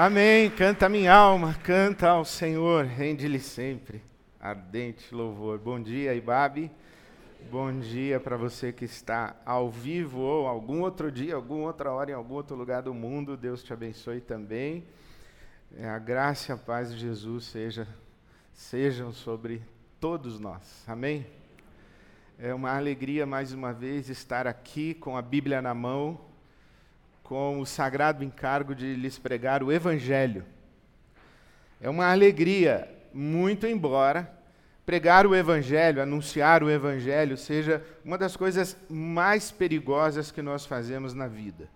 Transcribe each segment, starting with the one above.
Amém. Canta minha alma, canta ao Senhor, rende-lhe sempre ardente louvor. Bom dia, Ibabe. Bom dia para você que está ao vivo ou algum outro dia, alguma outra hora, em algum outro lugar do mundo. Deus te abençoe também. É, a graça e a paz de Jesus seja, sejam sobre todos nós. Amém? É uma alegria mais uma vez estar aqui com a Bíblia na mão com o sagrado encargo de lhes pregar o Evangelho. É uma alegria, muito embora pregar o Evangelho, anunciar o Evangelho, seja uma das coisas mais perigosas que nós fazemos na vida.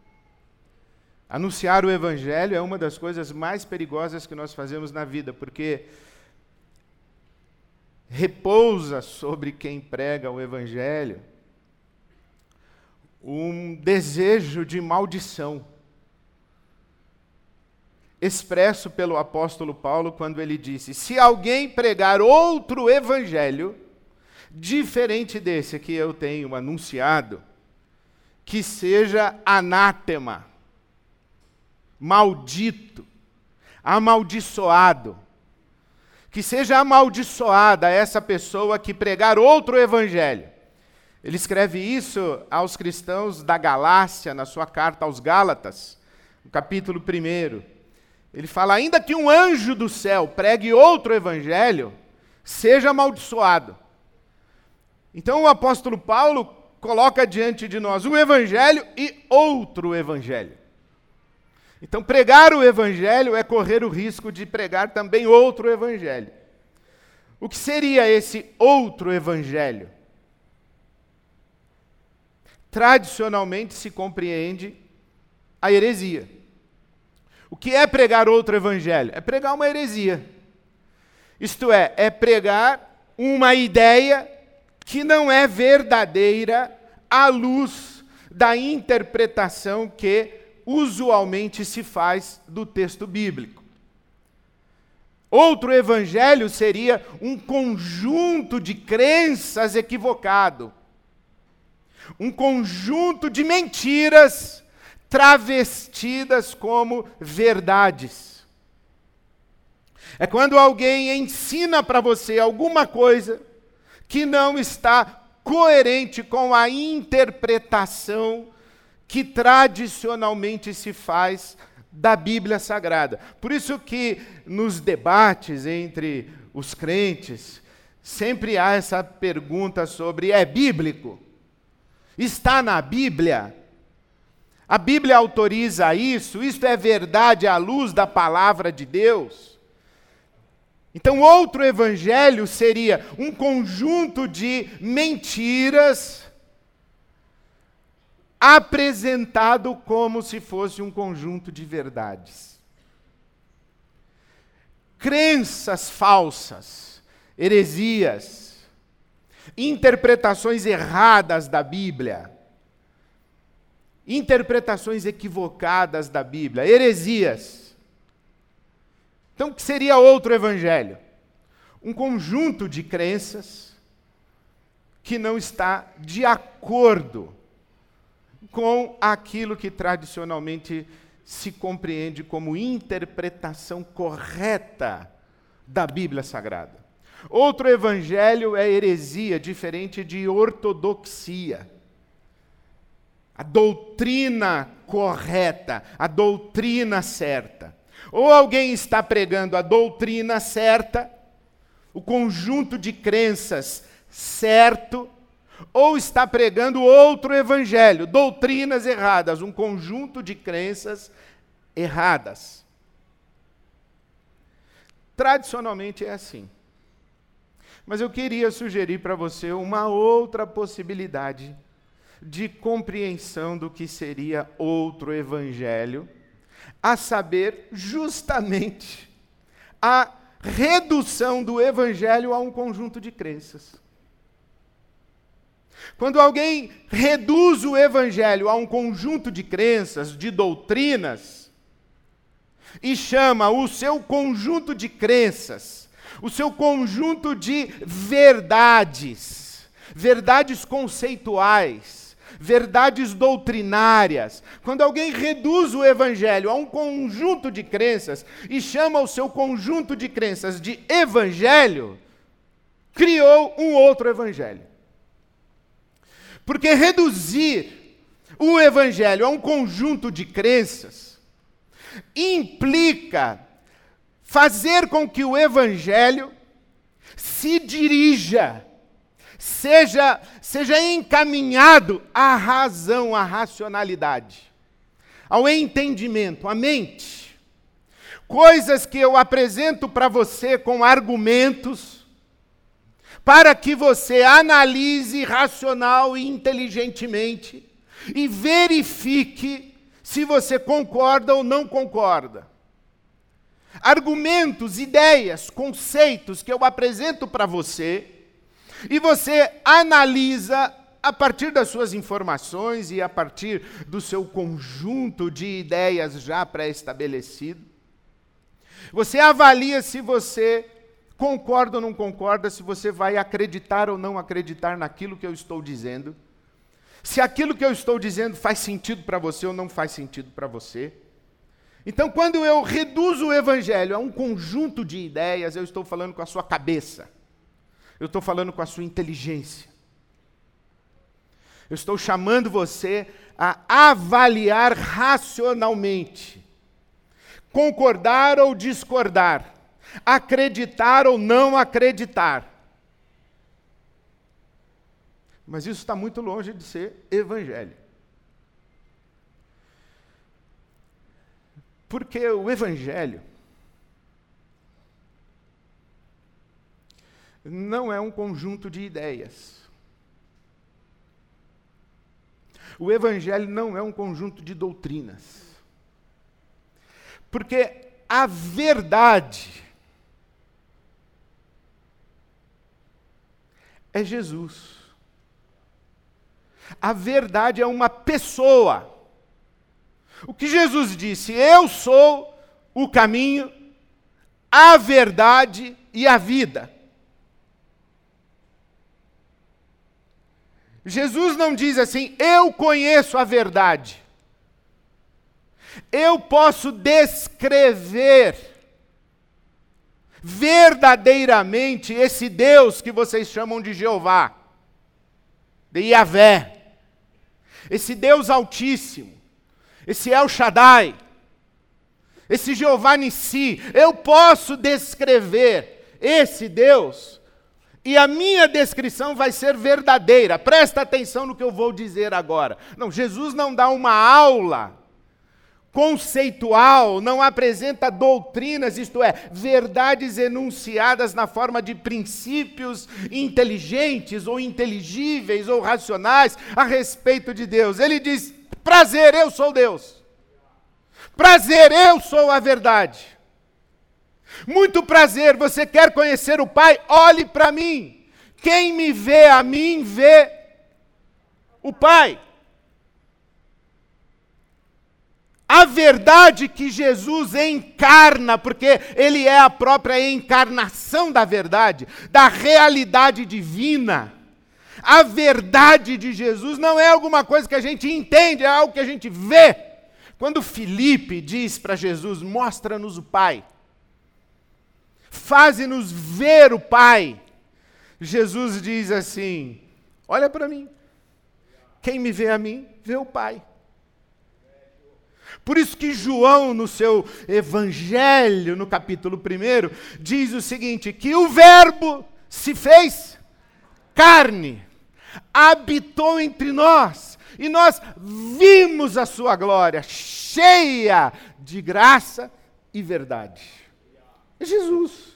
Anunciar o Evangelho é uma das coisas mais perigosas que nós fazemos na vida, porque repousa sobre quem prega o Evangelho um desejo de maldição, expresso pelo apóstolo Paulo quando ele disse: Se alguém pregar outro evangelho, diferente desse que eu tenho anunciado, que seja anátema, maldito, amaldiçoado. Que seja amaldiçoada essa pessoa que pregar outro evangelho. Ele escreve isso aos cristãos da Galácia, na sua carta aos Gálatas, no capítulo 1. Ele fala: ainda que um anjo do céu pregue outro evangelho, seja amaldiçoado. Então o apóstolo Paulo coloca diante de nós um evangelho e outro evangelho. Então pregar o evangelho é correr o risco de pregar também outro evangelho. O que seria esse outro evangelho? Tradicionalmente se compreende a heresia. O que é pregar outro evangelho? É pregar uma heresia. Isto é, é pregar uma ideia que não é verdadeira à luz da interpretação que usualmente se faz do texto bíblico. Outro evangelho seria um conjunto de crenças equivocado um conjunto de mentiras travestidas como verdades. É quando alguém ensina para você alguma coisa que não está coerente com a interpretação que tradicionalmente se faz da Bíblia Sagrada. Por isso que nos debates entre os crentes sempre há essa pergunta sobre é bíblico? Está na Bíblia? A Bíblia autoriza isso? Isto é verdade à luz da palavra de Deus? Então, outro evangelho seria um conjunto de mentiras apresentado como se fosse um conjunto de verdades. Crenças falsas, heresias, interpretações erradas da Bíblia, interpretações equivocadas da Bíblia, heresias. Então, o que seria outro evangelho? Um conjunto de crenças que não está de acordo com aquilo que tradicionalmente se compreende como interpretação correta da Bíblia Sagrada. Outro evangelho é heresia, diferente de ortodoxia. A doutrina correta, a doutrina certa. Ou alguém está pregando a doutrina certa, o conjunto de crenças certo, ou está pregando outro evangelho, doutrinas erradas, um conjunto de crenças erradas. Tradicionalmente é assim. Mas eu queria sugerir para você uma outra possibilidade de compreensão do que seria outro evangelho, a saber, justamente, a redução do evangelho a um conjunto de crenças. Quando alguém reduz o evangelho a um conjunto de crenças, de doutrinas, e chama o seu conjunto de crenças o seu conjunto de verdades, verdades conceituais, verdades doutrinárias, quando alguém reduz o evangelho a um conjunto de crenças e chama o seu conjunto de crenças de evangelho, criou um outro evangelho. Porque reduzir o evangelho a um conjunto de crenças implica fazer com que o evangelho se dirija, seja, seja encaminhado à razão, à racionalidade, ao entendimento, à mente. Coisas que eu apresento para você com argumentos, para que você analise racional e inteligentemente e verifique se você concorda ou não concorda argumentos, ideias, conceitos que eu apresento para você, e você analisa a partir das suas informações e a partir do seu conjunto de ideias já pré-estabelecido. Você avalia se você concorda ou não concorda, se você vai acreditar ou não acreditar naquilo que eu estou dizendo. Se aquilo que eu estou dizendo faz sentido para você ou não faz sentido para você. Então, quando eu reduzo o evangelho a um conjunto de ideias, eu estou falando com a sua cabeça, eu estou falando com a sua inteligência. Eu estou chamando você a avaliar racionalmente, concordar ou discordar, acreditar ou não acreditar. Mas isso está muito longe de ser evangelho. Porque o Evangelho não é um conjunto de ideias. O Evangelho não é um conjunto de doutrinas. Porque a verdade é Jesus. A verdade é uma pessoa. O que Jesus disse: Eu sou o caminho, a verdade e a vida. Jesus não diz assim, eu conheço a verdade. Eu posso descrever verdadeiramente esse Deus que vocês chamam de Jeová, de Yahvé, esse Deus Altíssimo esse El Shaddai, esse Jeová Nissi, eu posso descrever esse Deus e a minha descrição vai ser verdadeira. Presta atenção no que eu vou dizer agora. Não, Jesus não dá uma aula conceitual, não apresenta doutrinas, isto é, verdades enunciadas na forma de princípios inteligentes ou inteligíveis ou racionais a respeito de Deus. Ele diz: Prazer, eu sou Deus. Prazer, eu sou a verdade. Muito prazer, você quer conhecer o Pai? Olhe para mim. Quem me vê a mim, vê o Pai. A verdade que Jesus encarna, porque Ele é a própria encarnação da verdade, da realidade divina a verdade de Jesus não é alguma coisa que a gente entende, é algo que a gente vê. Quando Felipe diz para Jesus: Mostra-nos o Pai, faze-nos ver o Pai, Jesus diz assim: Olha para mim, quem me vê a mim, vê o Pai. Por isso que João, no seu evangelho, no capítulo 1, diz o seguinte: que o Verbo se fez carne habitou entre nós e nós vimos a sua glória, cheia de graça e verdade. É Jesus.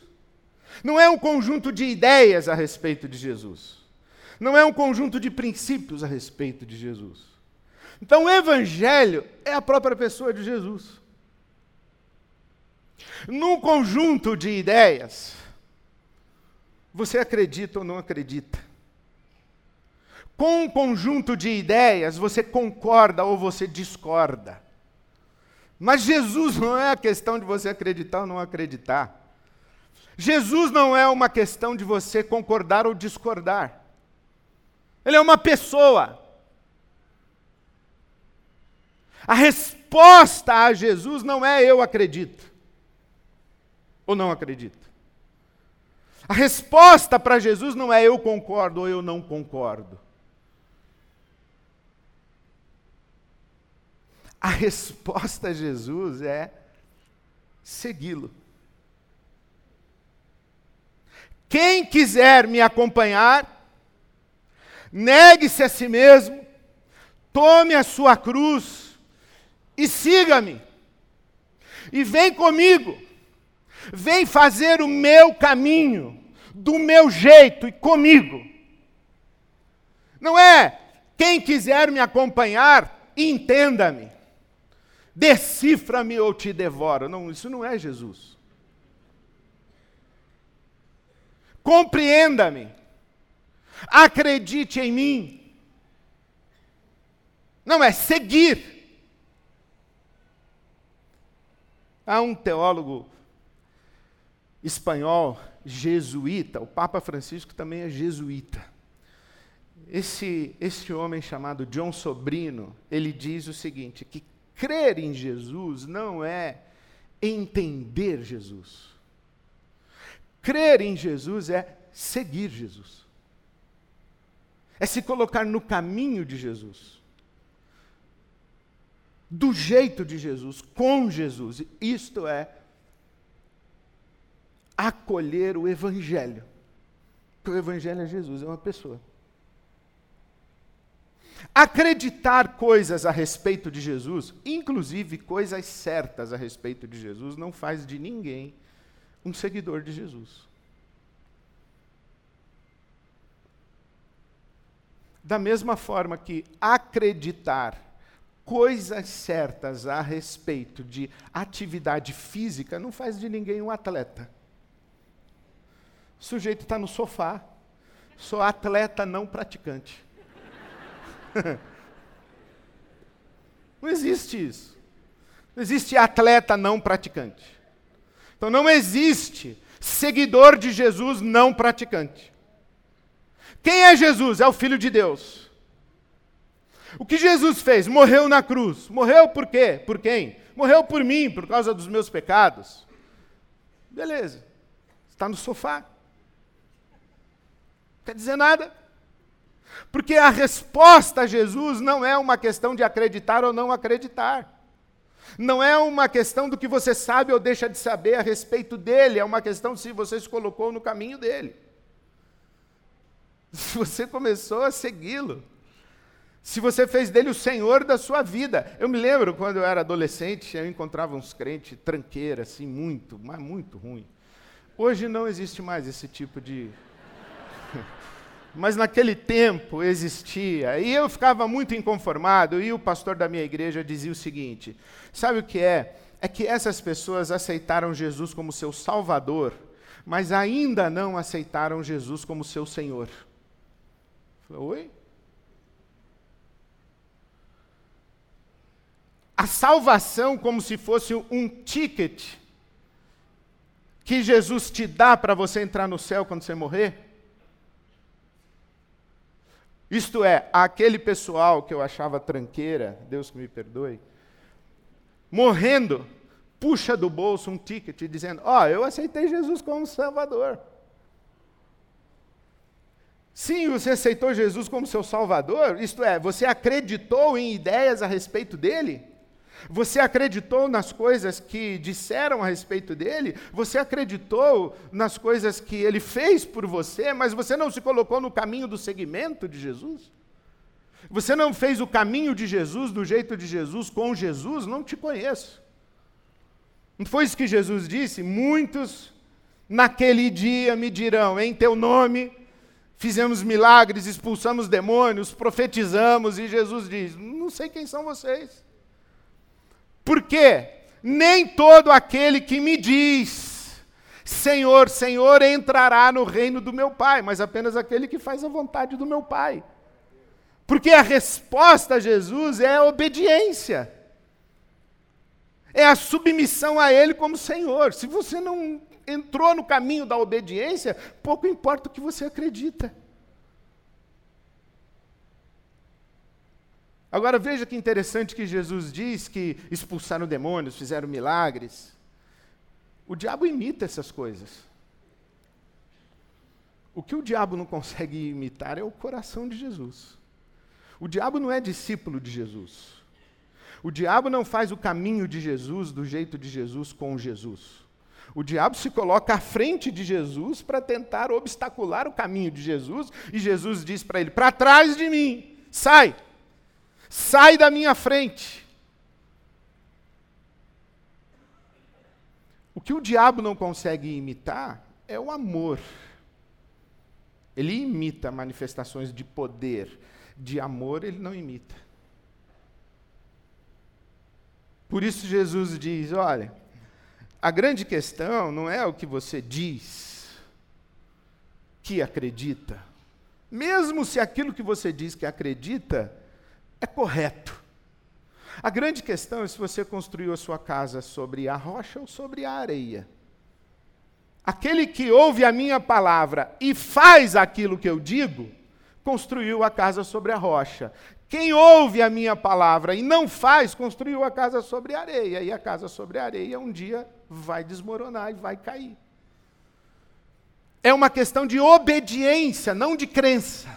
Não é um conjunto de ideias a respeito de Jesus. Não é um conjunto de princípios a respeito de Jesus. Então, o Evangelho é a própria pessoa de Jesus. Num conjunto de ideias, você acredita ou não acredita. Com um conjunto de ideias, você concorda ou você discorda. Mas Jesus não é a questão de você acreditar ou não acreditar. Jesus não é uma questão de você concordar ou discordar. Ele é uma pessoa. A resposta a Jesus não é eu acredito ou não acredito. A resposta para Jesus não é eu concordo ou eu não concordo. A resposta a Jesus é segui-lo. Quem quiser me acompanhar, negue-se a si mesmo, tome a sua cruz e siga-me. E vem comigo. Vem fazer o meu caminho, do meu jeito e comigo. Não é quem quiser me acompanhar, entenda-me. Decifra-me ou te devoro. Não, isso não é Jesus. Compreenda-me. Acredite em mim. Não é seguir. Há um teólogo espanhol jesuíta, o Papa Francisco também é jesuíta. Esse, esse homem chamado John Sobrino, ele diz o seguinte, que crer em Jesus não é entender Jesus. Crer em Jesus é seguir Jesus. É se colocar no caminho de Jesus. Do jeito de Jesus, com Jesus. Isto é acolher o Evangelho. Porque o Evangelho é Jesus, é uma pessoa. Acreditar coisas a respeito de Jesus, inclusive coisas certas a respeito de Jesus, não faz de ninguém um seguidor de Jesus. Da mesma forma que acreditar coisas certas a respeito de atividade física não faz de ninguém um atleta. O sujeito está no sofá, sou atleta não praticante. não existe isso. Não existe atleta não praticante. Então não existe seguidor de Jesus não praticante. Quem é Jesus? É o Filho de Deus. O que Jesus fez? Morreu na cruz. Morreu por quê? Por quem? Morreu por mim, por causa dos meus pecados. Beleza. Está no sofá quer dizer nada. Porque a resposta a Jesus não é uma questão de acreditar ou não acreditar. Não é uma questão do que você sabe ou deixa de saber a respeito dele, é uma questão de se você se colocou no caminho dele. Se você começou a segui-lo. Se você fez dele o Senhor da sua vida. Eu me lembro quando eu era adolescente, eu encontrava uns crentes tranqueiros, assim, muito, mas muito ruim. Hoje não existe mais esse tipo de mas naquele tempo existia. E eu ficava muito inconformado, e o pastor da minha igreja dizia o seguinte: sabe o que é? É que essas pessoas aceitaram Jesus como seu Salvador, mas ainda não aceitaram Jesus como seu Senhor. falei, oi? A salvação como se fosse um ticket que Jesus te dá para você entrar no céu quando você morrer? Isto é, aquele pessoal que eu achava tranqueira, Deus que me perdoe, morrendo, puxa do bolso um ticket dizendo: Ó, oh, eu aceitei Jesus como Salvador. Sim, você aceitou Jesus como seu Salvador, isto é, você acreditou em ideias a respeito dele? Você acreditou nas coisas que disseram a respeito dele? Você acreditou nas coisas que ele fez por você, mas você não se colocou no caminho do seguimento de Jesus? Você não fez o caminho de Jesus, do jeito de Jesus, com Jesus? Não te conheço. Não foi isso que Jesus disse? Muitos naquele dia me dirão, em teu nome fizemos milagres, expulsamos demônios, profetizamos, e Jesus diz: Não sei quem são vocês. Porque nem todo aquele que me diz, Senhor, Senhor, entrará no reino do meu Pai, mas apenas aquele que faz a vontade do meu Pai. Porque a resposta a Jesus é a obediência. É a submissão a Ele como Senhor. Se você não entrou no caminho da obediência, pouco importa o que você acredita. Agora veja que interessante que Jesus diz que expulsaram demônios, fizeram milagres. O diabo imita essas coisas. O que o diabo não consegue imitar é o coração de Jesus. O diabo não é discípulo de Jesus. O diabo não faz o caminho de Jesus do jeito de Jesus com Jesus. O diabo se coloca à frente de Jesus para tentar obstacular o caminho de Jesus, e Jesus diz para ele: Para trás de mim, sai, sai da minha frente. O que o diabo não consegue imitar é o amor. Ele imita manifestações de poder, de amor ele não imita. Por isso Jesus diz: olha, a grande questão não é o que você diz que acredita, mesmo se aquilo que você diz que acredita é correto. A grande questão é se você construiu a sua casa sobre a rocha ou sobre a areia. Aquele que ouve a minha palavra e faz aquilo que eu digo, construiu a casa sobre a rocha. Quem ouve a minha palavra e não faz, construiu a casa sobre a areia. E a casa sobre a areia um dia vai desmoronar e vai cair. É uma questão de obediência, não de crença.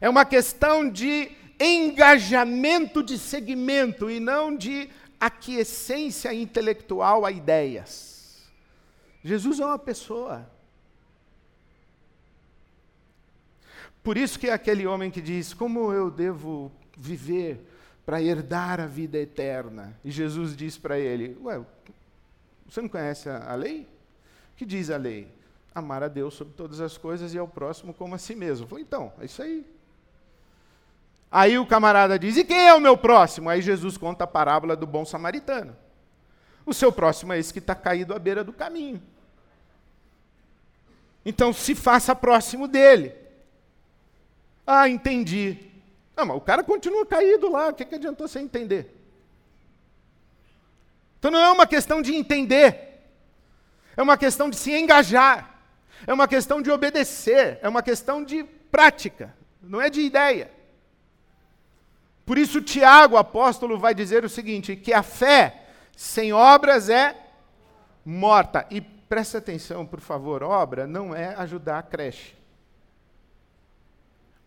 É uma questão de engajamento de segmento e não de aquiescência intelectual a ideias. Jesus é uma pessoa. Por isso que é aquele homem que diz: Como eu devo viver para herdar a vida eterna? E Jesus diz para ele: Ué, você não conhece a, lei? O que diz a lei? Amar a Deus sobre todas as coisas e ao próximo como a si mesmo. Falei, então, é isso aí. Aí o camarada diz: E quem é o meu próximo? Aí Jesus conta a parábola do bom samaritano. O seu próximo é esse que está caído à beira do caminho. Então se faça próximo dele. Ah, entendi. Não, mas o cara continua caído lá, o que, que adiantou você entender? Então não é uma questão de entender, é uma questão de se engajar, é uma questão de obedecer, é uma questão de prática, não é de ideia. Por isso, Tiago, apóstolo, vai dizer o seguinte: que a fé sem obras é morta. E Preste atenção, por favor, obra não é ajudar a creche.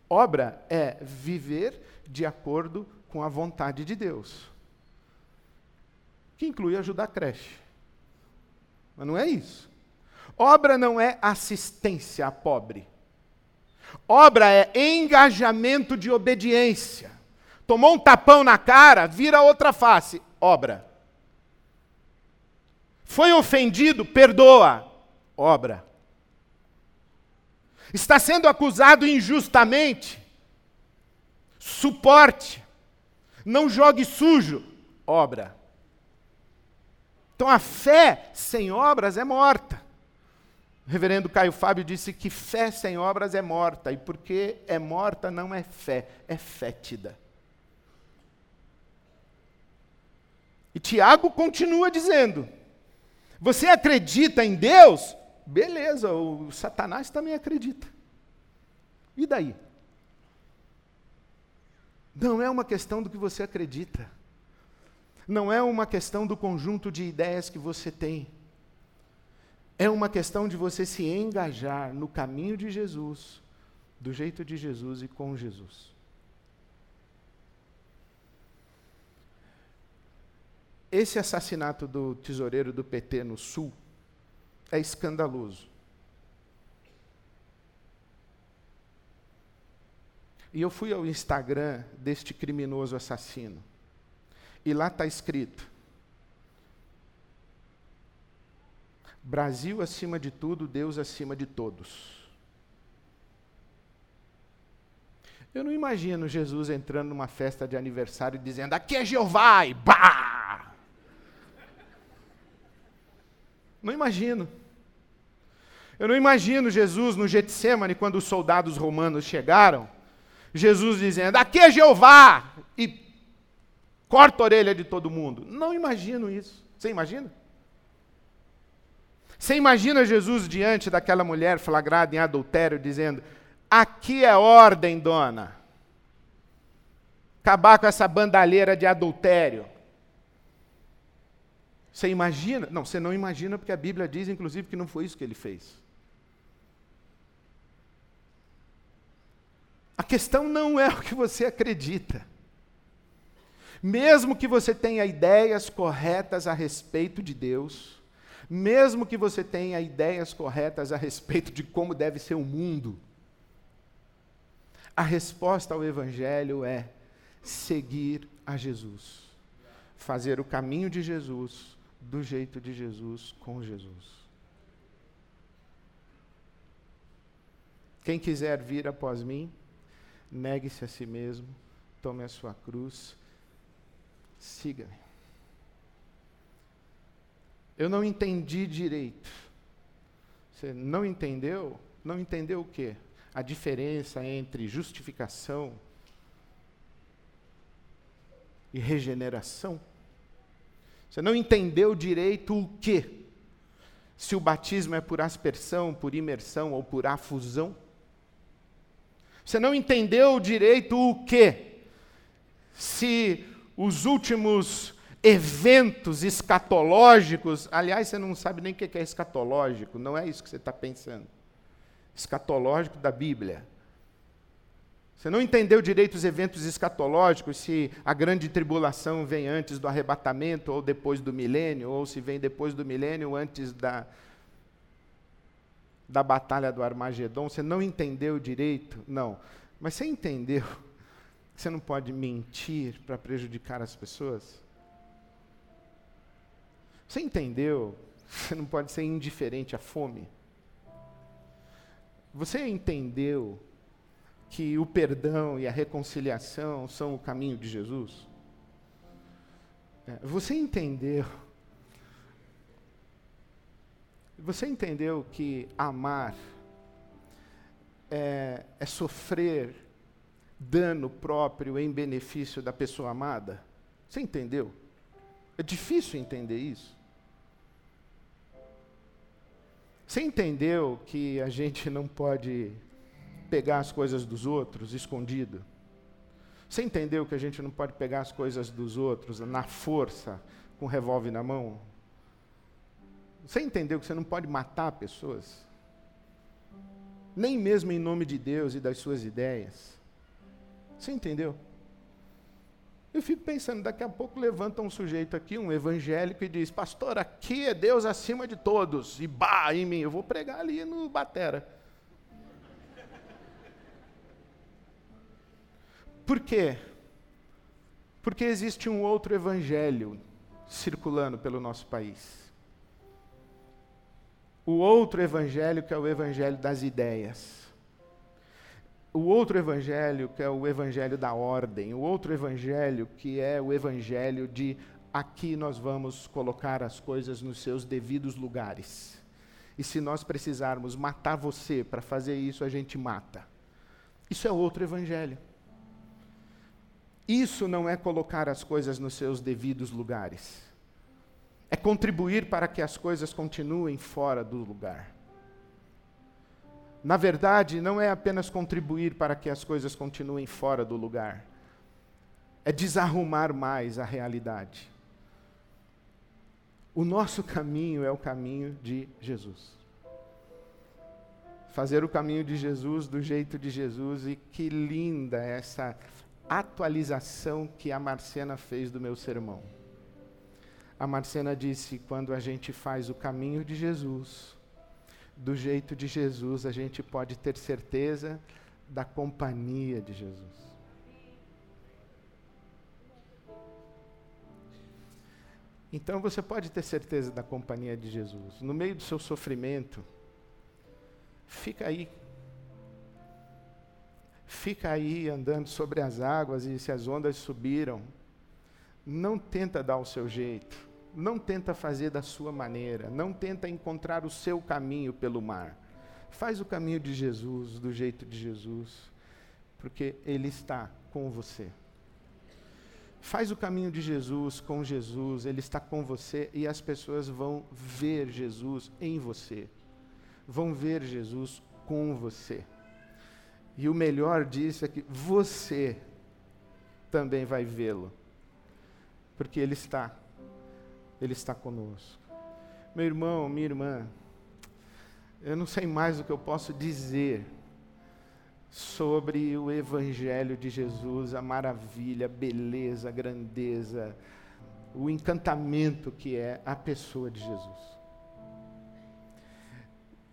Obra é viver de acordo com a vontade de Deus. Que inclui ajudar a creche. Mas não é isso. Obra não é assistência a pobre. Obra é engajamento de obediência. Tomou um tapão na cara, vira outra face. Obra. Foi ofendido, perdoa. Obra. Está sendo acusado injustamente. Suporte. Não jogue sujo. Obra. Então a fé sem obras é morta. O reverendo Caio Fábio disse que fé sem obras é morta, e porque é morta não é fé, é fétida. E Tiago continua dizendo: você acredita em Deus? Beleza, o Satanás também acredita. E daí? Não é uma questão do que você acredita. Não é uma questão do conjunto de ideias que você tem. É uma questão de você se engajar no caminho de Jesus, do jeito de Jesus e com Jesus. Esse assassinato do tesoureiro do PT no Sul é escandaloso. E eu fui ao Instagram deste criminoso assassino. E lá está escrito: Brasil acima de tudo, Deus acima de todos. Eu não imagino Jesus entrando numa festa de aniversário e dizendo: Aqui é Jeová! E bah! Não imagino. Eu não imagino Jesus no Getsemane, quando os soldados romanos chegaram, Jesus dizendo: Aqui é Jeová! E corta a orelha de todo mundo. Não imagino isso. Você imagina? Você imagina Jesus diante daquela mulher flagrada em adultério, dizendo: Aqui é ordem, dona. acabar com essa bandalheira de adultério. Você imagina? Não, você não imagina porque a Bíblia diz, inclusive, que não foi isso que ele fez. A questão não é o que você acredita. Mesmo que você tenha ideias corretas a respeito de Deus, mesmo que você tenha ideias corretas a respeito de como deve ser o mundo, a resposta ao Evangelho é seguir a Jesus, fazer o caminho de Jesus, do jeito de Jesus, com Jesus. Quem quiser vir após mim, negue-se a si mesmo, tome a sua cruz, siga-me. Eu não entendi direito. Você não entendeu? Não entendeu o quê? A diferença entre justificação e regeneração? Você não entendeu direito o quê? Se o batismo é por aspersão, por imersão ou por afusão? Você não entendeu direito o quê? Se os últimos eventos escatológicos, aliás, você não sabe nem o que é escatológico, não é isso que você está pensando. Escatológico da Bíblia. Você não entendeu direito os eventos escatológicos, se a grande tribulação vem antes do arrebatamento ou depois do milênio, ou se vem depois do milênio, antes da, da batalha do Armagedon, você não entendeu direito? Não. Mas você entendeu que você não pode mentir para prejudicar as pessoas? Você entendeu que você não pode ser indiferente à fome? Você entendeu que o perdão e a reconciliação são o caminho de Jesus? É, você entendeu você entendeu que amar é, é, sofrer dano próprio em benefício da pessoa amada? Você entendeu? É difícil entender isso. Você entendeu que a gente não pode pegar as coisas dos outros escondido? Você entendeu que a gente não pode pegar as coisas dos outros na força, com o revólver na mão? Você entendeu que você não pode matar pessoas? Nem mesmo em nome de Deus e das suas ideias. Você entendeu? Eu fico pensando, daqui a pouco levanta um sujeito aqui, um evangélico, e diz: Pastor, aqui é Deus acima de todos, e bah em mim, eu vou pregar ali no Batera. Por quê? Porque existe um outro evangelho circulando pelo nosso país o outro evangelho que é o evangelho das ideias. O outro evangelho que é o evangelho da ordem, o outro evangelho que é o evangelho de aqui nós vamos colocar as coisas nos seus devidos lugares. E se nós precisarmos matar você para fazer isso, a gente mata. Isso é outro evangelho. Isso não é colocar as coisas nos seus devidos lugares é contribuir para que as coisas continuem fora do lugar. Na verdade, não é apenas contribuir para que as coisas continuem fora do lugar, é desarrumar mais a realidade. O nosso caminho é o caminho de Jesus. Fazer o caminho de Jesus do jeito de Jesus, e que linda essa atualização que a Marcena fez do meu sermão. A Marcena disse: quando a gente faz o caminho de Jesus, do jeito de Jesus, a gente pode ter certeza da companhia de Jesus. Então você pode ter certeza da companhia de Jesus. No meio do seu sofrimento, fica aí. Fica aí andando sobre as águas e se as ondas subiram, não tenta dar o seu jeito não tenta fazer da sua maneira, não tenta encontrar o seu caminho pelo mar. Faz o caminho de Jesus, do jeito de Jesus, porque Ele está com você. Faz o caminho de Jesus com Jesus, Ele está com você e as pessoas vão ver Jesus em você, vão ver Jesus com você. E o melhor disso é que você também vai vê-lo. Porque Ele está, Ele está conosco. Meu irmão, minha irmã, eu não sei mais o que eu posso dizer sobre o Evangelho de Jesus, a maravilha, a beleza, a grandeza, o encantamento que é a pessoa de Jesus.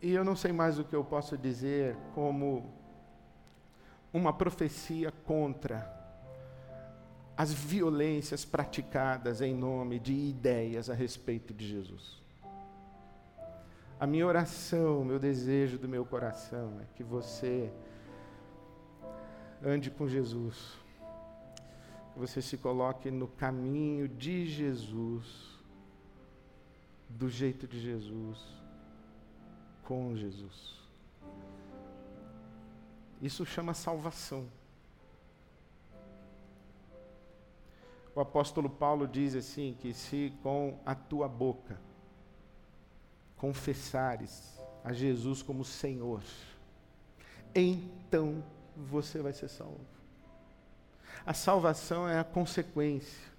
E eu não sei mais o que eu posso dizer como uma profecia contra as violências praticadas em nome de ideias a respeito de Jesus. A minha oração, meu desejo do meu coração é que você ande com Jesus, que você se coloque no caminho de Jesus, do jeito de Jesus, com Jesus. Isso chama salvação. O apóstolo Paulo diz assim: que se com a tua boca confessares a Jesus como Senhor, então você vai ser salvo. A salvação é a consequência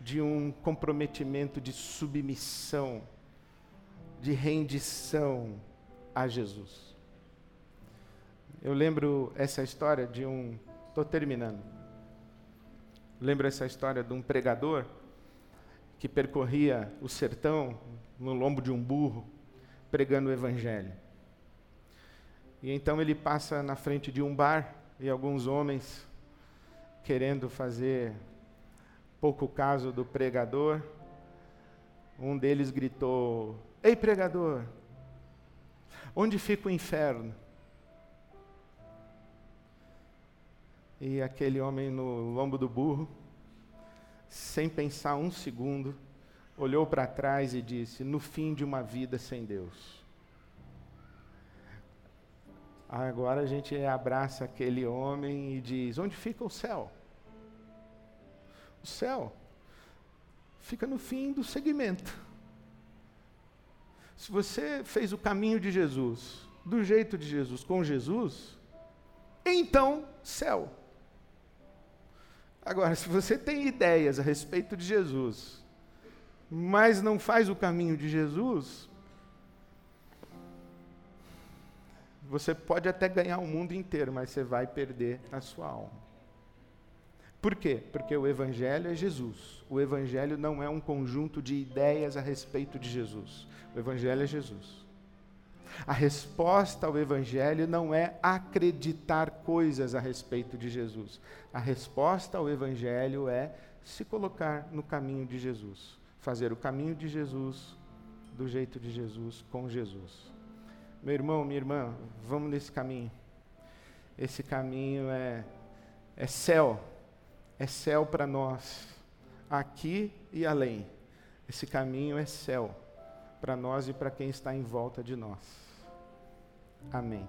de um comprometimento de submissão, de rendição a Jesus. Eu lembro essa história de um. Estou terminando. Lembro essa história de um pregador que percorria o sertão no lombo de um burro, pregando o evangelho. E então ele passa na frente de um bar e alguns homens, querendo fazer pouco caso do pregador, um deles gritou: Ei pregador, onde fica o inferno? E aquele homem no lombo do burro, sem pensar um segundo, olhou para trás e disse: No fim de uma vida sem Deus. Agora a gente abraça aquele homem e diz: Onde fica o céu? O céu fica no fim do segmento. Se você fez o caminho de Jesus, do jeito de Jesus, com Jesus, então céu. Agora, se você tem ideias a respeito de Jesus, mas não faz o caminho de Jesus, você pode até ganhar o mundo inteiro, mas você vai perder a sua alma. Por quê? Porque o Evangelho é Jesus. O Evangelho não é um conjunto de ideias a respeito de Jesus. O Evangelho é Jesus. A resposta ao Evangelho não é acreditar coisas a respeito de Jesus. A resposta ao Evangelho é se colocar no caminho de Jesus. Fazer o caminho de Jesus, do jeito de Jesus, com Jesus. Meu irmão, minha irmã, vamos nesse caminho. Esse caminho é, é céu, é céu para nós, aqui e além. Esse caminho é céu para nós e para quem está em volta de nós. Amém.